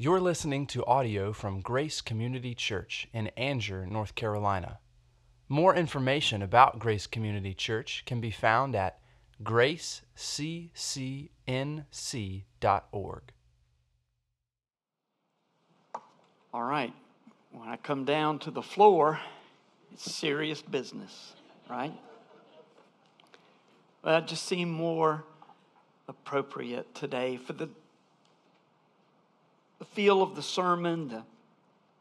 You're listening to audio from Grace Community Church in Angier, North Carolina. More information about Grace Community Church can be found at graceccnc.org. All right. When I come down to the floor, it's serious business, right? Well, it just seemed more appropriate today for the, the feel of the sermon, the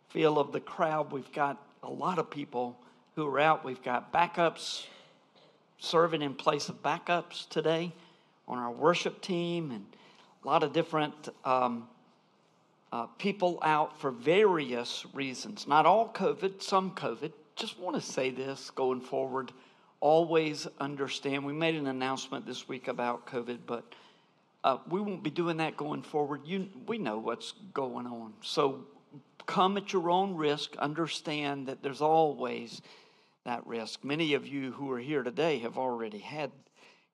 feel of the crowd. We've got a lot of people who are out. We've got backups serving in place of backups today on our worship team and a lot of different um, uh, people out for various reasons. Not all COVID, some COVID. Just want to say this going forward. Always understand. We made an announcement this week about COVID, but uh, we won't be doing that going forward. You, we know what's going on. So come at your own risk. Understand that there's always that risk. Many of you who are here today have already had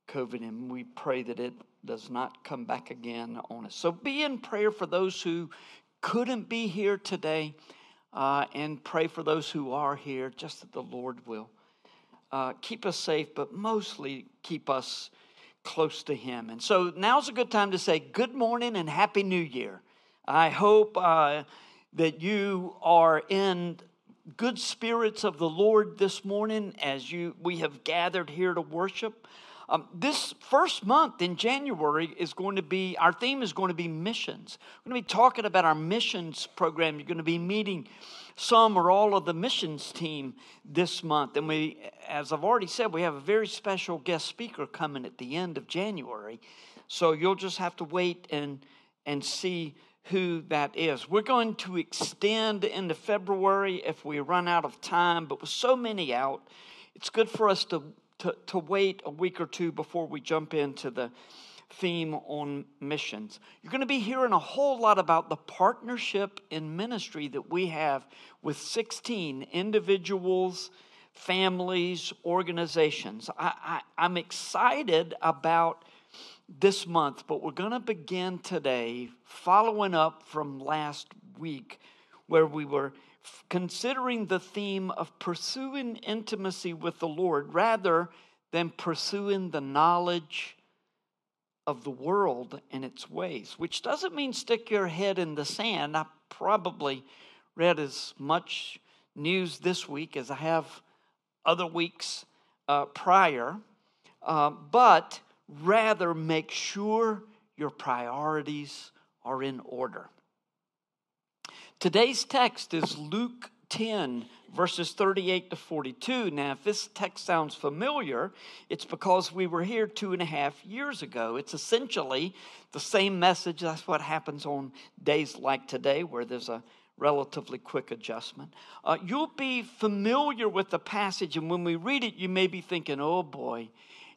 COVID, and we pray that it does not come back again on us. So be in prayer for those who couldn't be here today, uh, and pray for those who are here, just that the Lord will uh, keep us safe, but mostly keep us close to Him. And so now's a good time to say good morning and Happy New Year. I hope uh, that you are in good spirits of the Lord this morning as you we have gathered here to worship. Um, this first month in January is going to be, our theme is going to be missions. We're going to be talking about our missions program. You're going to be meeting some or all of the missions team this month. And we, as I've already said, we have a very special guest speaker coming at the end of January. So you'll just have to wait and, and see who that is. We're going to extend into February if we run out of time, but with so many out, it's good for us to to, to wait a week or two before we jump into the theme on missions. You're going to be hearing a whole lot about the partnership in ministry that we have with 16 individuals, families, organizations. I, I, I'm excited about this month, but we're going to begin today following up from last week where we were considering the theme of pursuing intimacy with the Lord rather than pursuing the knowledge of the world and its ways, which doesn't mean stick your head in the sand. I probably read as much news this week as I have other weeks uh, prior, uh, but rather make sure your priorities are in order. Today's text is Luke 10, verses 38 to 42. Now, if this text sounds familiar, it's because we were here two and a half years ago. It's essentially the same message. That's what happens on days like today, where there's a relatively quick adjustment. Uh, you'll be familiar with the passage, and when we read it, you may be thinking, oh boy,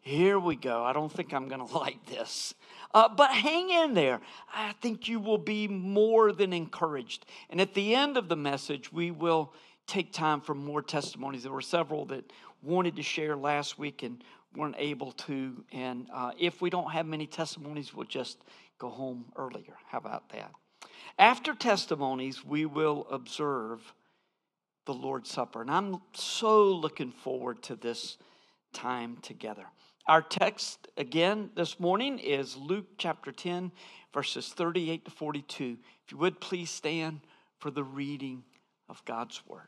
here we go. I don't think I'm going to like this. Uh, but hang in there. I think you will be more than encouraged. And at the end of the message, we will take time for more testimonies. There were several that wanted to share last week and weren't able to. And uh, if we don't have many testimonies, we'll just go home earlier. How about that? After testimonies, we will observe the Lord's Supper. And I'm so looking forward to this time together. Our text again this morning is Luke chapter 10, verses 38 to 42. If you would please stand for the reading of God's word.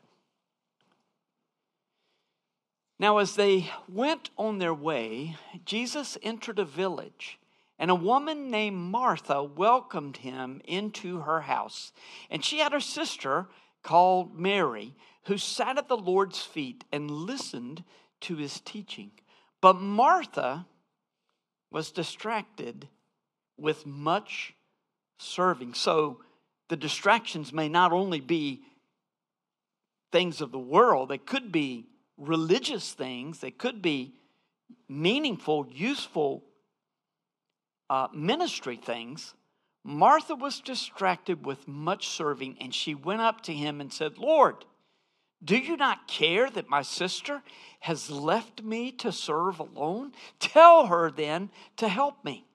Now, as they went on their way, Jesus entered a village, and a woman named Martha welcomed him into her house. And she had a sister called Mary, who sat at the Lord's feet and listened to his teaching. But Martha was distracted with much serving. So the distractions may not only be things of the world, they could be religious things, they could be meaningful, useful uh, ministry things. Martha was distracted with much serving, and she went up to him and said, Lord, do you not care that my sister has left me to serve alone? Tell her then to help me.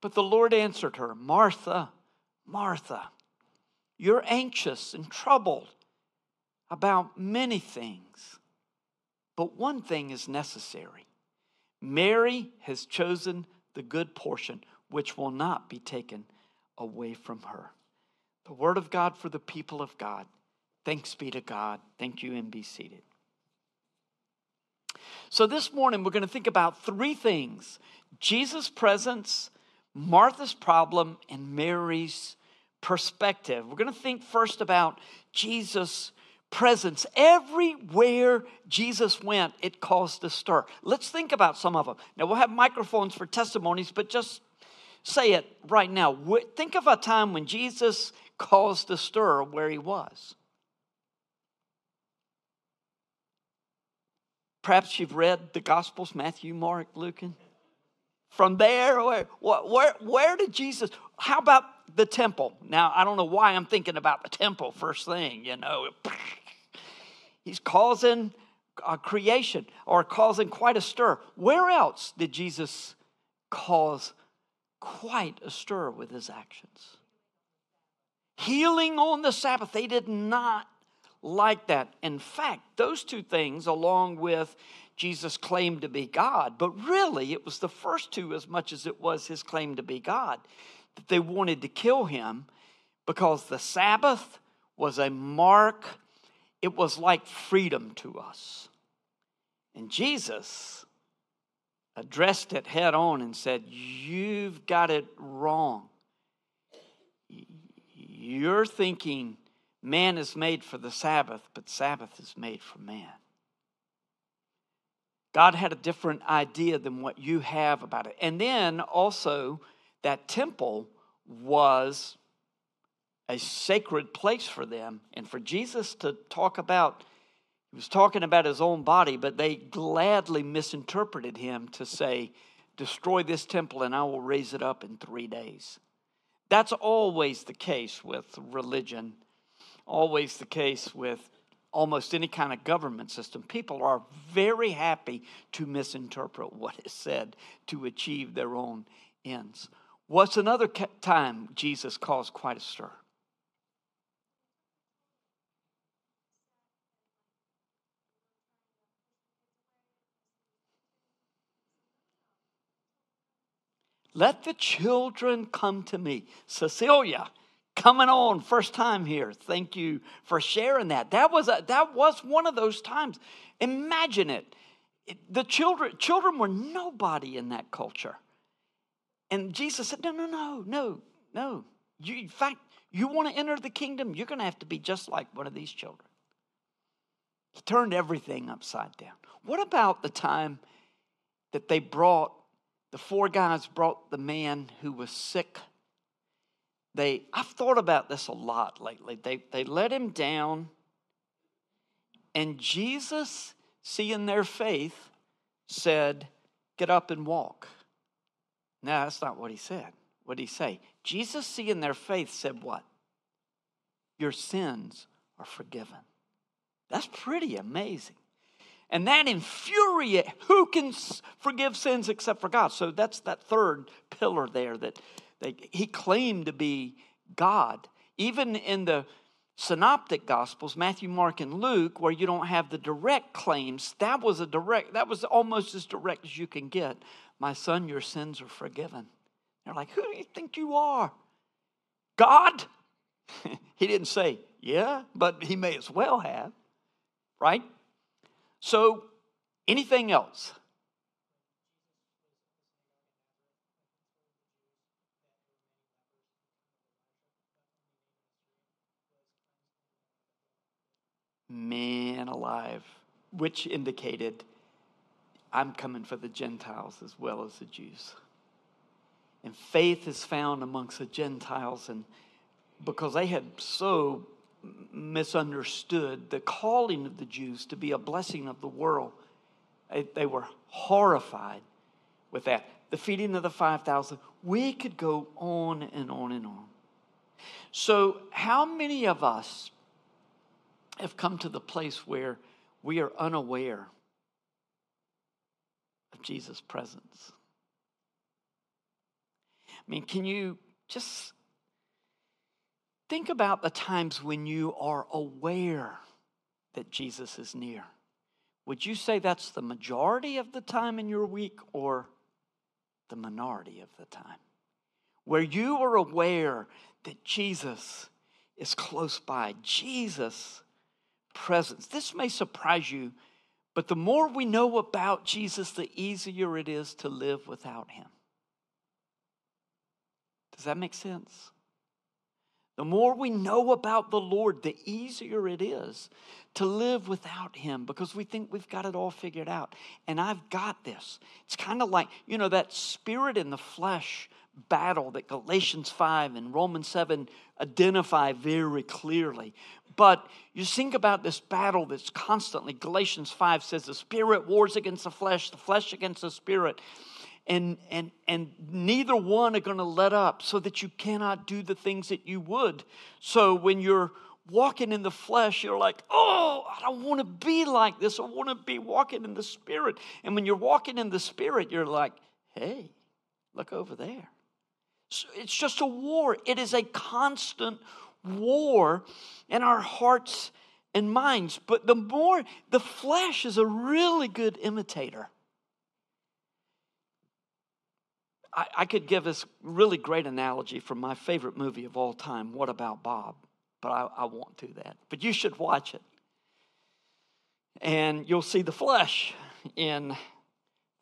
But the Lord answered her, Martha, Martha, you're anxious and troubled about many things, but one thing is necessary. Mary has chosen the good portion, which will not be taken away from her. The word of God for the people of God. Thanks be to God. Thank you, and be seated. So, this morning we're going to think about three things Jesus' presence, Martha's problem, and Mary's perspective. We're going to think first about Jesus' presence. Everywhere Jesus went, it caused a stir. Let's think about some of them. Now, we'll have microphones for testimonies, but just say it right now. Think of a time when Jesus caused a stir where he was. Perhaps you've read the Gospels Matthew, Mark, Luke. And from there, where, where, where did Jesus, how about the temple? Now, I don't know why I'm thinking about the temple first thing, you know. He's causing a creation or causing quite a stir. Where else did Jesus cause quite a stir with his actions? Healing on the Sabbath. They did not like that. In fact, those two things, along with Jesus' claim to be God, but really it was the first two as much as it was his claim to be God, that they wanted to kill him because the Sabbath was a mark, it was like freedom to us. And Jesus addressed it head on and said, You've got it wrong. You're thinking Man is made for the Sabbath, but Sabbath is made for man. God had a different idea than what you have about it. And then also, that temple was a sacred place for them. And for Jesus to talk about, he was talking about his own body, but they gladly misinterpreted him to say, Destroy this temple and I will raise it up in three days. That's always the case with religion always the case with almost any kind of government system. People are very happy to misinterpret what is said to achieve their own ends. What's another time Jesus caused quite a stir? Let the children come to me. Cecilia, coming on first time here. Thank you for sharing that. That was a, that was one of those times. Imagine it. The children children were nobody in that culture. And jesus said no no no no no. You, in fact you want to enter the kingdom you're going to have to be just like one of these children. He turned everything upside down. What about the time that they brought the four guys brought the man who was sick they I've thought about this a lot lately. They they let him down, and Jesus, seeing their faith, said, Get up and walk. No, that's not what he said. What did he say? Jesus, seeing their faith, said, What? Your sins are forgiven. That's pretty amazing. And that infuriate who can forgive sins except for God? So that's that third pillar there that they, he claimed to be God. Even in the synoptic gospels matthew mark and luke where you don't have the direct claims that was a direct that was almost as direct as you can get. My son your sins are forgiven. They're like who do you think you are? God? He didn't say yeah but he may as well have right? So anything else man alive, which indicated I'm coming for the Gentiles as well as the Jews. And faith is found amongst the Gentiles, and because they had so misunderstood the calling of the Jews to be a blessing of the world, they were horrified with that. The feeding of the 5,000, we could go on and on and on. So, how many of us have come to the place where we are unaware of Jesus' presence. I mean, can you just Think about the times when you are aware that Jesus is near. Would you say that's the majority of the time in your week or the minority of the time? Where you are aware that Jesus is close by, Jesus' presence. This may surprise you, but the more we know about Jesus, the easier it is to live without him. Does that make sense? The more we know about the Lord, the easier it is to live without Him because we think we've got it all figured out. And I've got this. It's kind of like, you know, that spirit in the flesh battle that Galatians 5 and Romans 7 identify very clearly. But you think about this battle that's constantly, Galatians 5 says the spirit wars against the flesh, the flesh against the spirit. And and and neither one are going to let up so that you cannot do the things that you would. So when you're walking in the flesh you're like oh i don't want to be like this. I want to be walking in the spirit. And when you're walking in the spirit you're like hey look over there it's just a war it is a constant war in our hearts and minds but the more the flesh is a really good imitator I, I could give this really great analogy from my favorite movie of all time, What About Bob? But I, I won't do that. But you should watch it. And you'll see the flesh in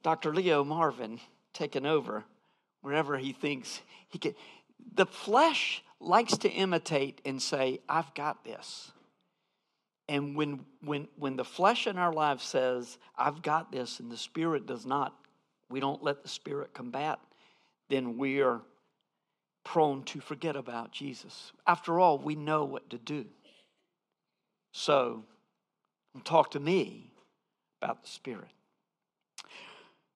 Dr. Leo Marvin taking over wherever he thinks he can. The flesh likes to imitate and say, I've got this. And when, when, when the flesh in our lives says, I've got this, and the spirit does not, we don't let the spirit combat then we are prone to forget about Jesus. After all, we know what to do. So, talk to me about the Spirit.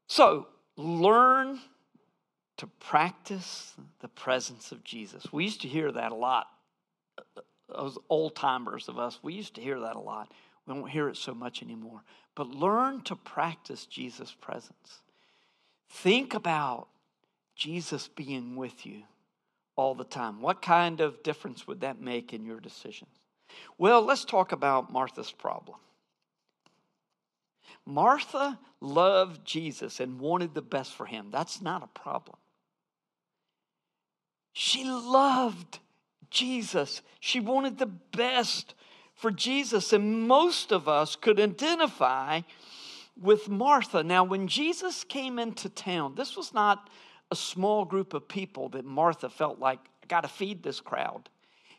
So, learn to practice the presence of Jesus. We used to hear that a lot. Those old timers of us, we used to hear that a lot. We don't hear it so much anymore. But learn to practice Jesus' presence. Think about Jesus being with you all the time. What kind of difference would that make in your decisions? Well, let's talk about Martha's problem. Martha loved Jesus and wanted the best for him. That's not a problem. She loved Jesus. She wanted the best for Jesus. And most of us could identify with Martha. Now, when Jesus came into town, this was not a small group of people that Martha felt like, I got to feed this crowd.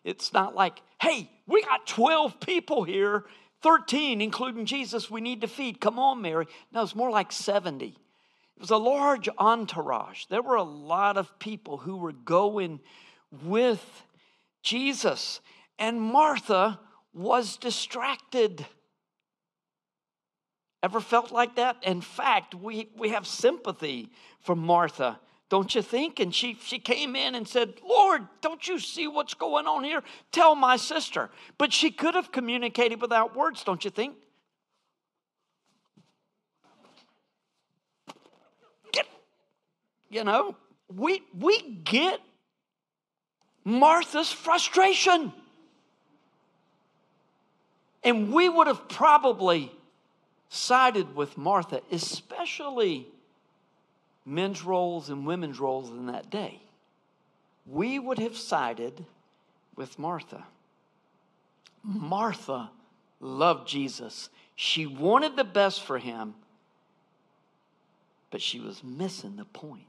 It's not like, hey, we got 12 people here, 13, including Jesus, we need to feed. Come on, Mary. No, it's more like 70. It was a large entourage. There were a lot of people who were going with Jesus. And Martha was distracted. Ever felt like that? In fact, we, we have sympathy for Martha don't you think? And she, she came in and said, Lord, don't you see what's going on here? Tell my sister. But she could have communicated without words, don't you think? Get, you know, we, we get Martha's frustration. And we would have probably sided with Martha, especially men's roles and women's roles in that day, we would have sided with Martha. Martha loved Jesus. She wanted the best for him, but she was missing the point.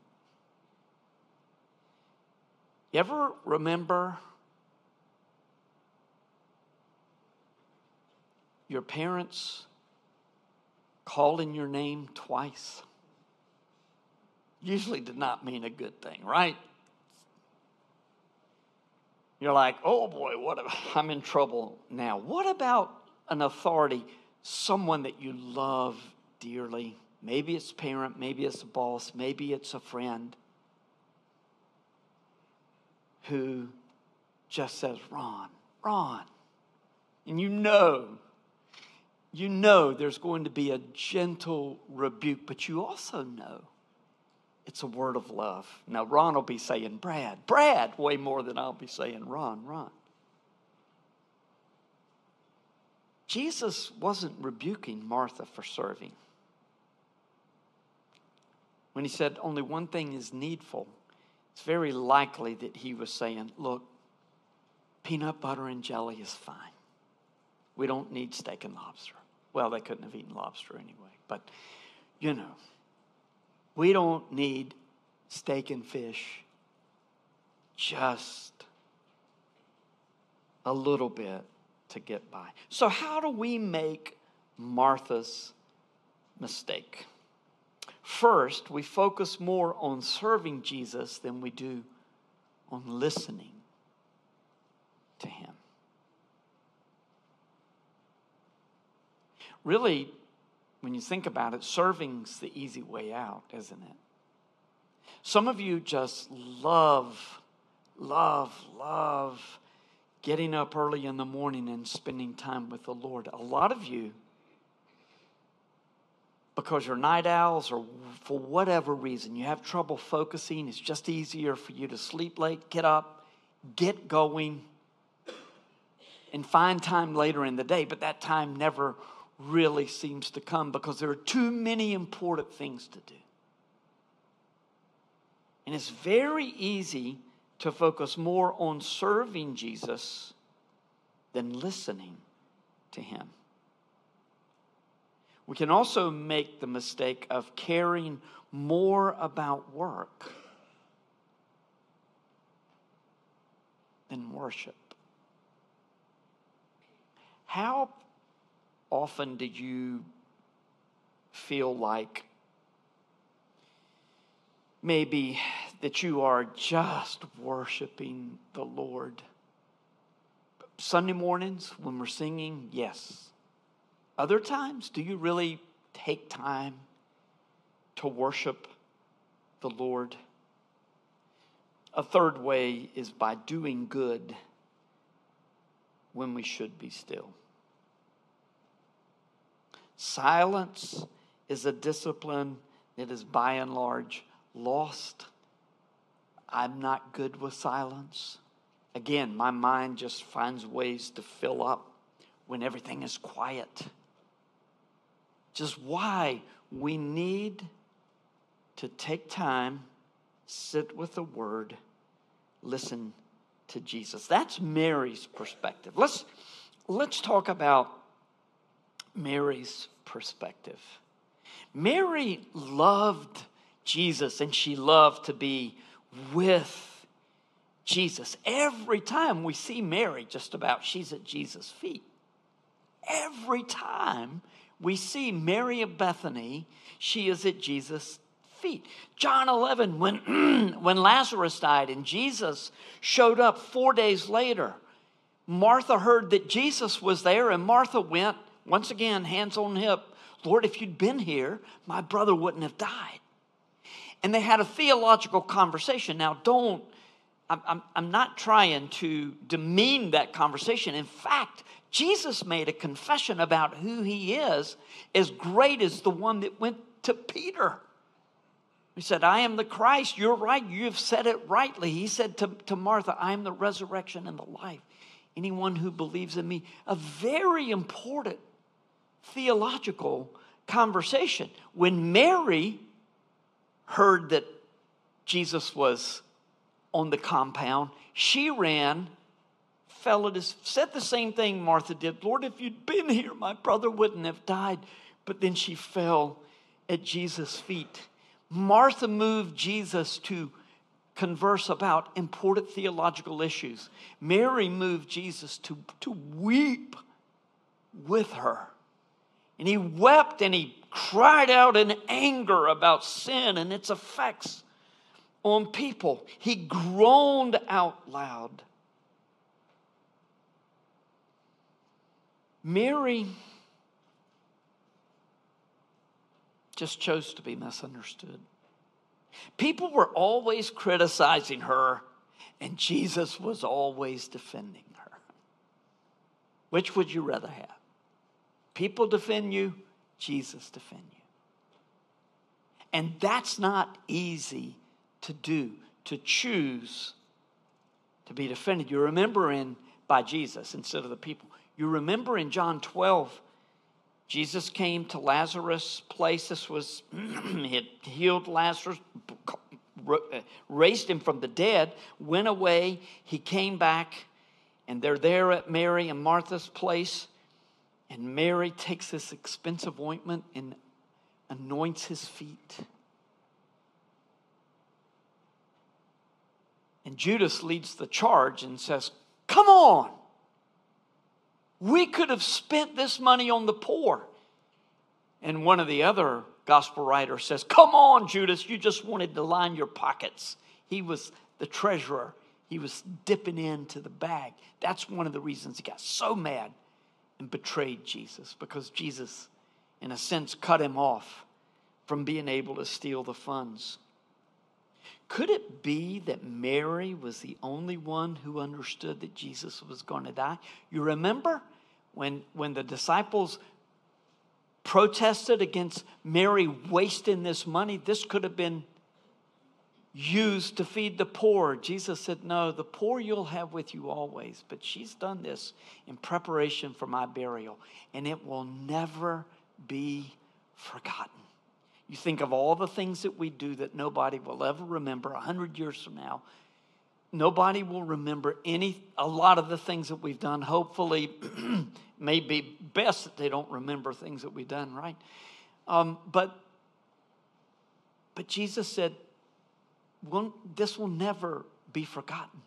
You ever remember your parents calling your name twice? usually did not mean a good thing, right? You're like, oh boy, what I'm in trouble now. What about an authority, someone that you love dearly? Maybe it's parent, maybe it's a boss, maybe it's a friend who just says, Ron, Ron. And you know, you know there's going to be a gentle rebuke, but you also know it's a word of love. Now, Ron will be saying, Brad, Brad, way more than I'll be saying, Ron, Ron. Jesus wasn't rebuking Martha for serving. When he said, Only one thing is needful, it's very likely that he was saying, Look, peanut butter and jelly is fine. We don't need steak and lobster. Well, they couldn't have eaten lobster anyway, but you know, we don't need steak and fish, just a little bit to get by. So, how do we make Martha's mistake? First, we focus more on serving Jesus than we do on listening to Him. Really, when you think about it, serving's the easy way out, isn't it? Some of you just love, love, love getting up early in the morning and spending time with the Lord. A lot of you, because you're night owls or for whatever reason, you have trouble focusing, it's just easier for you to sleep late, get up, get going, and find time later in the day, but that time never really seems to come because there are too many important things to do. And it's very easy to focus more on serving Jesus than listening to him. We can also make the mistake of caring more about work than worship. How often do you feel like maybe that you are just worshiping the Lord? Sunday mornings when we're singing, yes. Other times, do you really take time to worship the Lord? A third way is by doing good when we should be still. Silence is a discipline that is by and large lost. I'm not good with silence. Again, my mind just finds ways to fill up when everything is quiet. Just why we need to take time, sit with the word, listen to Jesus. That's Mary's perspective. Let's let's talk about Mary's perspective. Mary loved Jesus and she loved to be with Jesus. Every time we see Mary, just about, she's at Jesus' feet. Every time we see Mary of Bethany, she is at Jesus' feet. John 11, when, when Lazarus died and Jesus showed up four days later, Martha heard that Jesus was there, and Martha went once again, hands on hip. Lord, if you'd been here, my brother wouldn't have died. And they had a theological conversation. Now, don't, I'm, I'm, not trying to demean that conversation. In fact, Jesus made a confession about who he is as great as the one that went to Peter. He said, I am the Christ. You're right. You've said it rightly. He said to, to Martha, I am the resurrection and the life. Anyone who believes in me, a very important theological conversation. When Mary heard that Jesus was on the compound, she ran, fell at his, said the same thing Martha did. Lord, if you'd been here, my brother wouldn't have died. But then she fell at Jesus' feet. Martha moved Jesus to converse about important theological issues. Mary moved Jesus to, to weep with her. And he wept and he cried out in anger about sin and its effects on people. He groaned out loud. Mary just chose to be misunderstood. People were always criticizing her, and Jesus was always defending her. Which would you rather have? People defend you, Jesus defend you. And that's not easy to do, to choose to be defended. You remember in by Jesus instead of the people. You remember in John 12, Jesus came to Lazarus' place. This was, he had healed Lazarus, raised him from the dead, went away. He came back, and they're there at Mary and Martha's place. And Mary takes this expensive ointment and anoints his feet. And Judas leads the charge and says, Come on. We could have spent this money on the poor. And one of the other gospel writers says, Come on, Judas, you just wanted to line your pockets. He was the treasurer, he was dipping into the bag. That's one of the reasons he got so mad and betrayed Jesus, because Jesus, in a sense, cut him off from being able to steal the funds. Could it be that Mary was the only one who understood that Jesus was going to die? You remember when, when the disciples protested against Mary wasting this money? This could have been used to feed the poor. Jesus said, No, the poor you'll have with you always, but she's done this in preparation for my burial, and it will never be forgotten. You think of all the things that we do that nobody will ever remember a hundred years from now. Nobody will remember any a lot of the things that we've done. Hopefully, maybe best that they don't remember things that we've done, right? Um, but but Jesus said, "This will never be forgotten.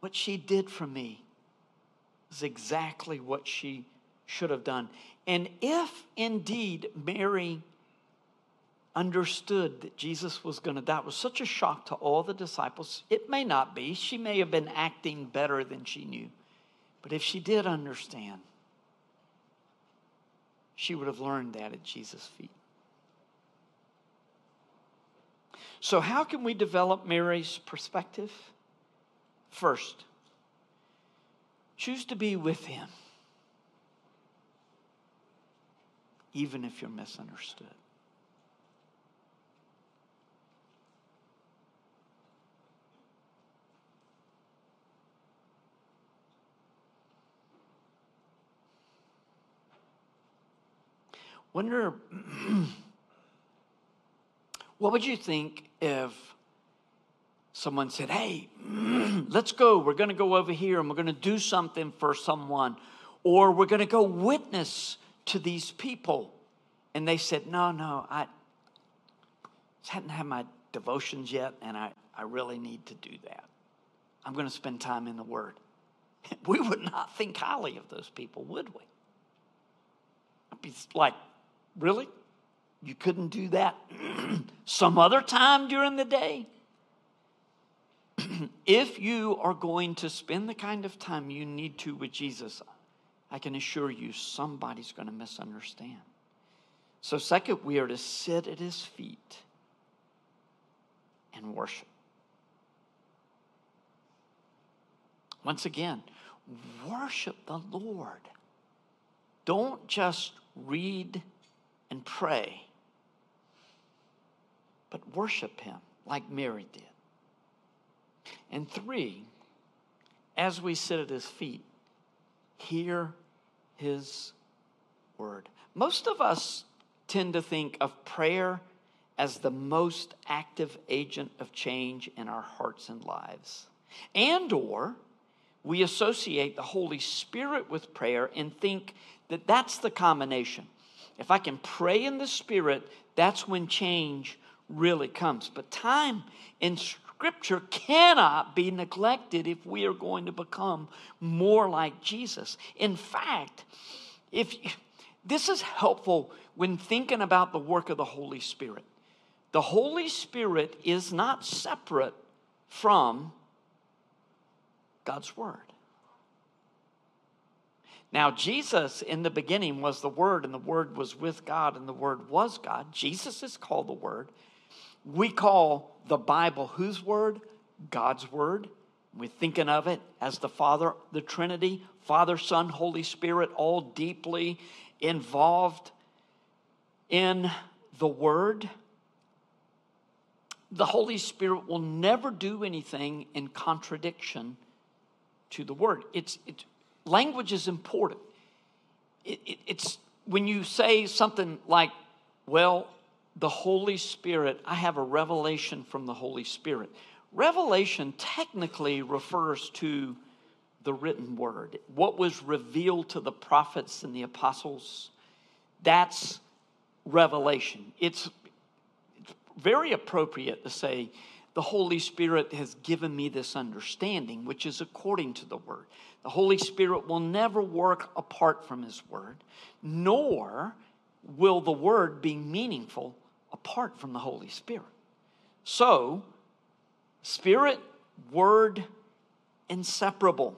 What she did for me is exactly what she should have done. And if indeed Mary understood that Jesus was going to die. Was such a shock to all the disciples. It may not be. She may have been acting better than she knew. But if she did understand, she would have learned that at Jesus' feet. So, how can we develop Mary's perspective? First, choose to be with him, even if you're misunderstood. Wonder, what would you think if someone said, Hey, let's go. We're going to go over here and we're going to do something for someone, or we're going to go witness to these people. And they said, No, no, I hadn't had my devotions yet, and I, I really need to do that. I'm going to spend time in the Word. We would not think highly of those people, would we? It'd be like, Really? You couldn't do that some other time during the day? if you are going to spend the kind of time you need to with Jesus, I can assure you somebody's going to misunderstand. So, second, we are to sit at his feet and worship. Once again, worship the Lord. Don't just read and pray, but worship Him like Mary did. And three, as we sit at His feet, hear His word. Most of us tend to think of prayer as the most active agent of change in our hearts and lives. And or we associate the Holy Spirit with prayer and think that that's the combination. If I can pray in the Spirit, that's when change really comes. But time in Scripture cannot be neglected if we are going to become more like Jesus. In fact, if this is helpful when thinking about the work of the Holy Spirit. The Holy Spirit is not separate from God's Word. Now, Jesus in the beginning was the Word, and the Word was with God, and the Word was God. Jesus is called the Word. We call the Bible whose Word? God's Word. We're thinking of it as the Father, the Trinity, Father, Son, Holy Spirit, all deeply involved in the Word. The Holy Spirit will never do anything in contradiction to the word. It's, it's language is important. It, it, it's when you say something like, well, the Holy Spirit, I have a revelation from the Holy Spirit. Revelation technically refers to the written word, what was revealed to the prophets and the apostles. That's revelation. It's, it's very appropriate to say, the Holy Spirit has given me this understanding, which is according to the Word. The Holy Spirit will never work apart from His Word, nor will the Word be meaningful apart from the Holy Spirit. So, Spirit, Word, inseparable.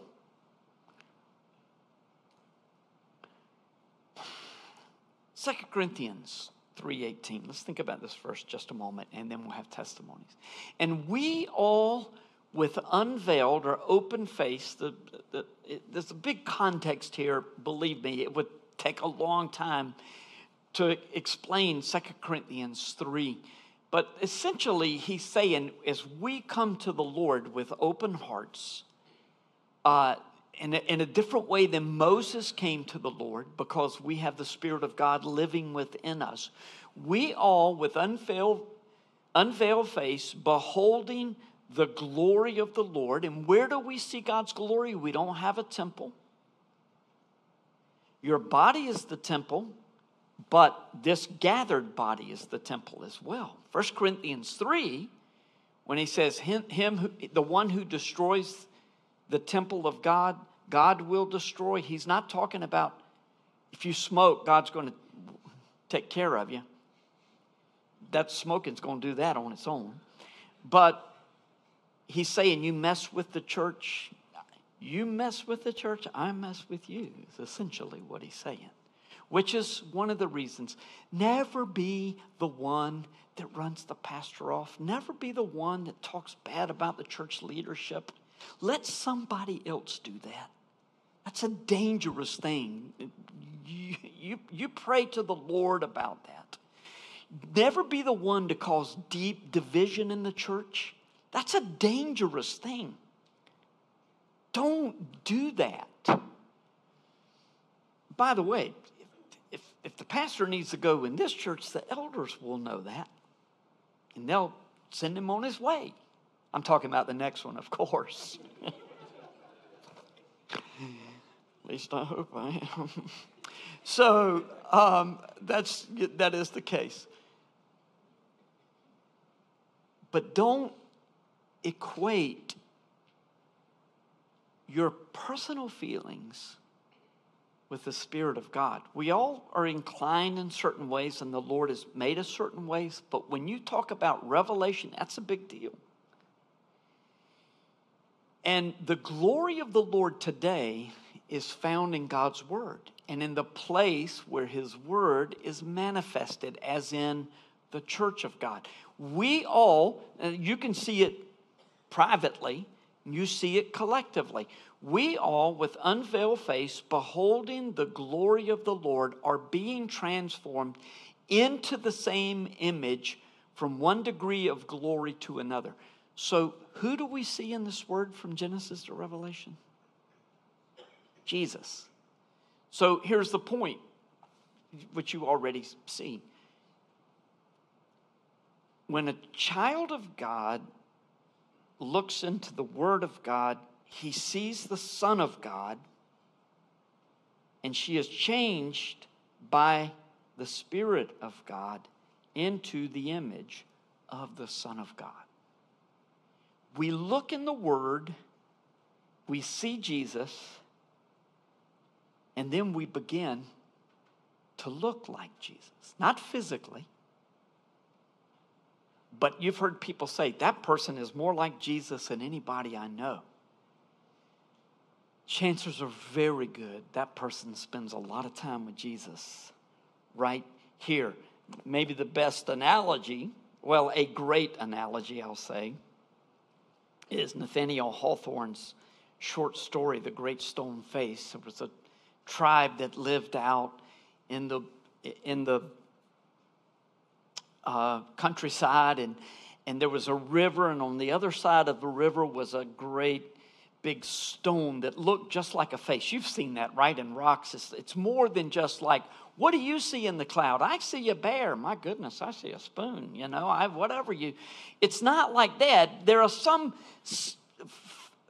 Second Corinthians 3:18. Let's think about this first just a moment and then we'll have testimonies. And we all with unveiled or open face, the, the, it, there's a big context here, believe me, it would take a long time to explain Second Corinthians 3. But essentially, he's saying as we come to the Lord with open hearts, uh, in a, in a different way than Moses came to the Lord because we have the Spirit of God living within us. We all, with unveiled, unveiled face, beholding the glory of the Lord. And where do we see God's glory? We don't have a temple. Your body is the temple, but this gathered body is the temple as well. 1 Corinthians 3, when he says, Him, him the one who destroys the temple of God, God will destroy. He's not talking about if you smoke, God's going to take care of you. That smoking's going to do that on its own. But he's saying, You mess with the church, you mess with the church, I mess with you, is essentially what he's saying. Which is one of the reasons. Never be the one that runs the pastor off. Never be the one that talks bad about the church leadership. Let somebody else do that. That's a dangerous thing. You, you, you pray to the Lord about that. Never be the one to cause deep division in the church. That's a dangerous thing. Don't do that. By the way, if, if the pastor needs to go in this church, the elders will know that. And they'll send him on his way. I'm talking about the next one, of course. Least I hope I am. so um, that's that is the case. But don't equate your personal feelings with the Spirit of God. We all are inclined in certain ways, and the Lord has made us certain ways, but when you talk about revelation, that's a big deal. And the glory of the Lord today is found in God's Word and in the place where His Word is manifested, as in the church of God. We all, you can see it privately, you see it collectively. We all, with unveiled face, beholding the glory of the Lord, are being transformed into the same image from one degree of glory to another. So, who do we see in this word from Genesis to Revelation? Jesus. So, here's the point, which you already see. When a child of God looks into the Word of God, he sees the Son of God, and she is changed by the Spirit of God into the image of the Son of God we look in the Word, we see Jesus, and then we begin to look like Jesus. Not physically, but you've heard people say that person is more like Jesus than anybody I know. Chances are very good that person spends a lot of time with Jesus right here. Maybe the best analogy, well, a great analogy, I'll say is Nathaniel Hawthorne's short story, The Great Stone Face. It was a tribe that lived out in the, in the uh, countryside, and, and there was a river, and on the other side of the river was a great big stone that looked just like a face. You've seen that, right? In rocks, it's, it's more than just like, what do you see in the cloud? I see a bear. My goodness, I see a spoon. You know, I whatever you. It's not like that. There are some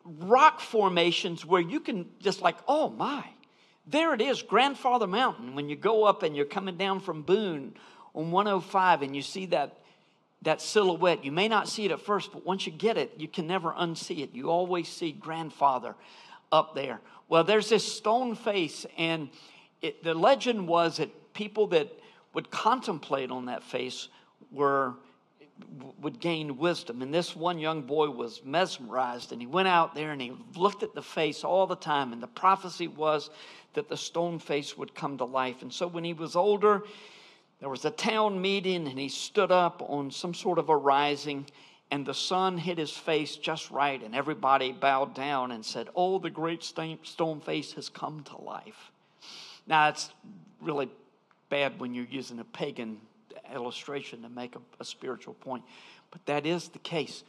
rock formations where you can just like, oh my, there it is, Grandfather Mountain. When you go up and you're coming down from Boone on 105 and you see that that silhouette. You may not see it at first, but once you get it, you can never unsee it. You always see grandfather up there. Well, there's this stone face, and it, the legend was that people that would contemplate on that face were would gain wisdom. And this one young boy was mesmerized, and he went out there and he looked at the face all the time. And the prophecy was that the stone face would come to life. And so when he was older, there was a town meeting, and he stood up on some sort of a rising, and the sun hit his face just right, and everybody bowed down and said, Oh, the great stone face has come to life. Now, it's really bad when you're using a pagan illustration to make a, a spiritual point, but that is the case.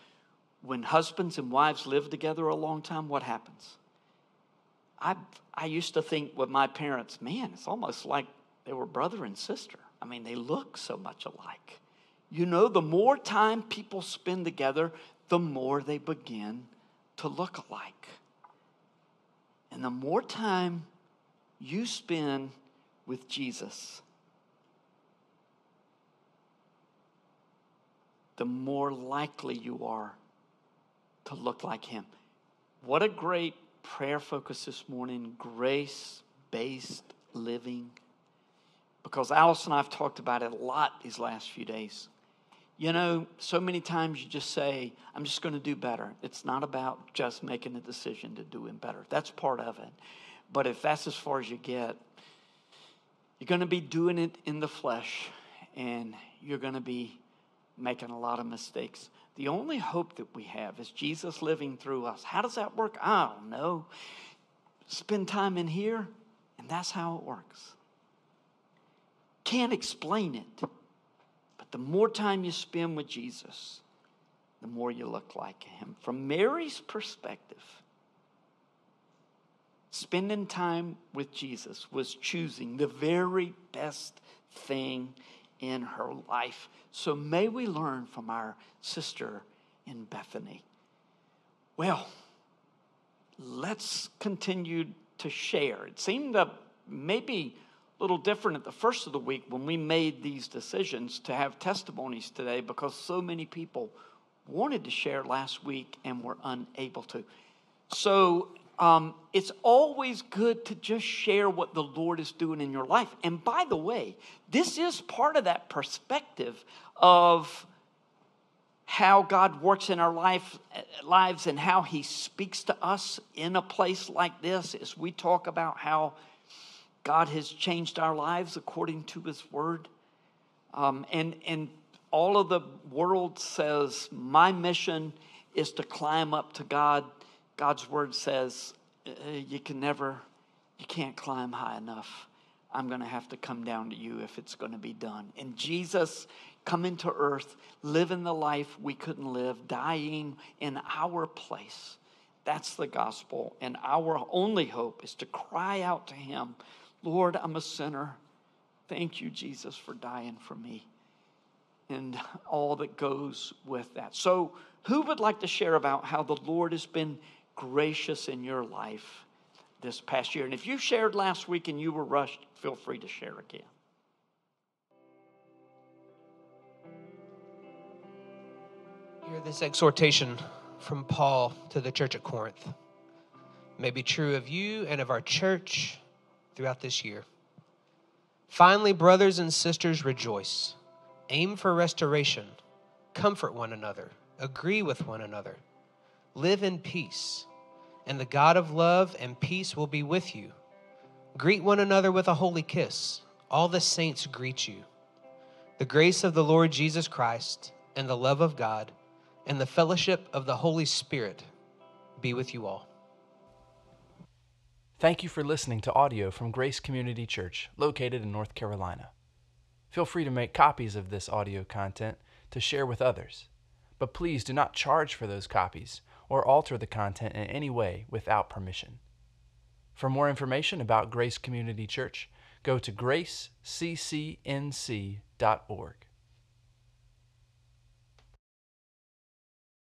When husbands and wives live together a long time, what happens? I, I used to think with my parents, man, it's almost like they were brother and sister. I mean, they look so much alike. You know, the more time people spend together, the more they begin to look alike. And the more time you spend with Jesus, the more likely you are to look like Him. What a great prayer focus this morning grace based living because Alice and I have talked about it a lot these last few days. You know, so many times you just say, I'm just going to do better. It's not about just making a decision to do it better. That's part of it. But if that's as far as you get, you're going to be doing it in the flesh and you're going to be making a lot of mistakes. The only hope that we have is Jesus living through us. How does that work? I don't know. Spend time in here, and that's how it works. Can't explain it. But the more time you spend with Jesus, the more you look like him. From Mary's perspective, spending time with Jesus was choosing the very best thing in her life. So may we learn from our sister in Bethany. Well, let's continue to share. It seemed that maybe a little different at the first of the week when we made these decisions to have testimonies today because so many people wanted to share last week and were unable to. So um, it's always good to just share what the Lord is doing in your life. And by the way, this is part of that perspective of how God works in our life, lives and how He speaks to us in a place like this as we talk about how God has changed our lives according to His Word. Um, and, and all of the world says, My mission is to climb up to God. God's Word says, You can never, you can't climb high enough. I'm going to have to come down to you if it's going to be done. And Jesus come into earth, living the life we couldn't live, dying in our place. That's the gospel. And our only hope is to cry out to Him Lord, I'm a sinner. Thank you, Jesus, for dying for me and all that goes with that. So, who would like to share about how the Lord has been gracious in your life this past year? And if you shared last week and you were rushed, feel free to share again. Hear this exhortation from Paul to the church at Corinth. may be true of you and of our church throughout this year. Finally, brothers and sisters, rejoice. Aim for restoration. Comfort one another. Agree with one another. Live in peace. And the God of love and peace will be with you. Greet one another with a holy kiss. All the saints greet you. The grace of the Lord Jesus Christ and the love of God and the fellowship of the Holy Spirit be with you all. Thank you for listening to audio from Grace Community Church, located in North Carolina. Feel free to make copies of this audio content to share with others, but please do not charge for those copies or alter the content in any way without permission. For more information about Grace Community Church, go to graceccnc.org.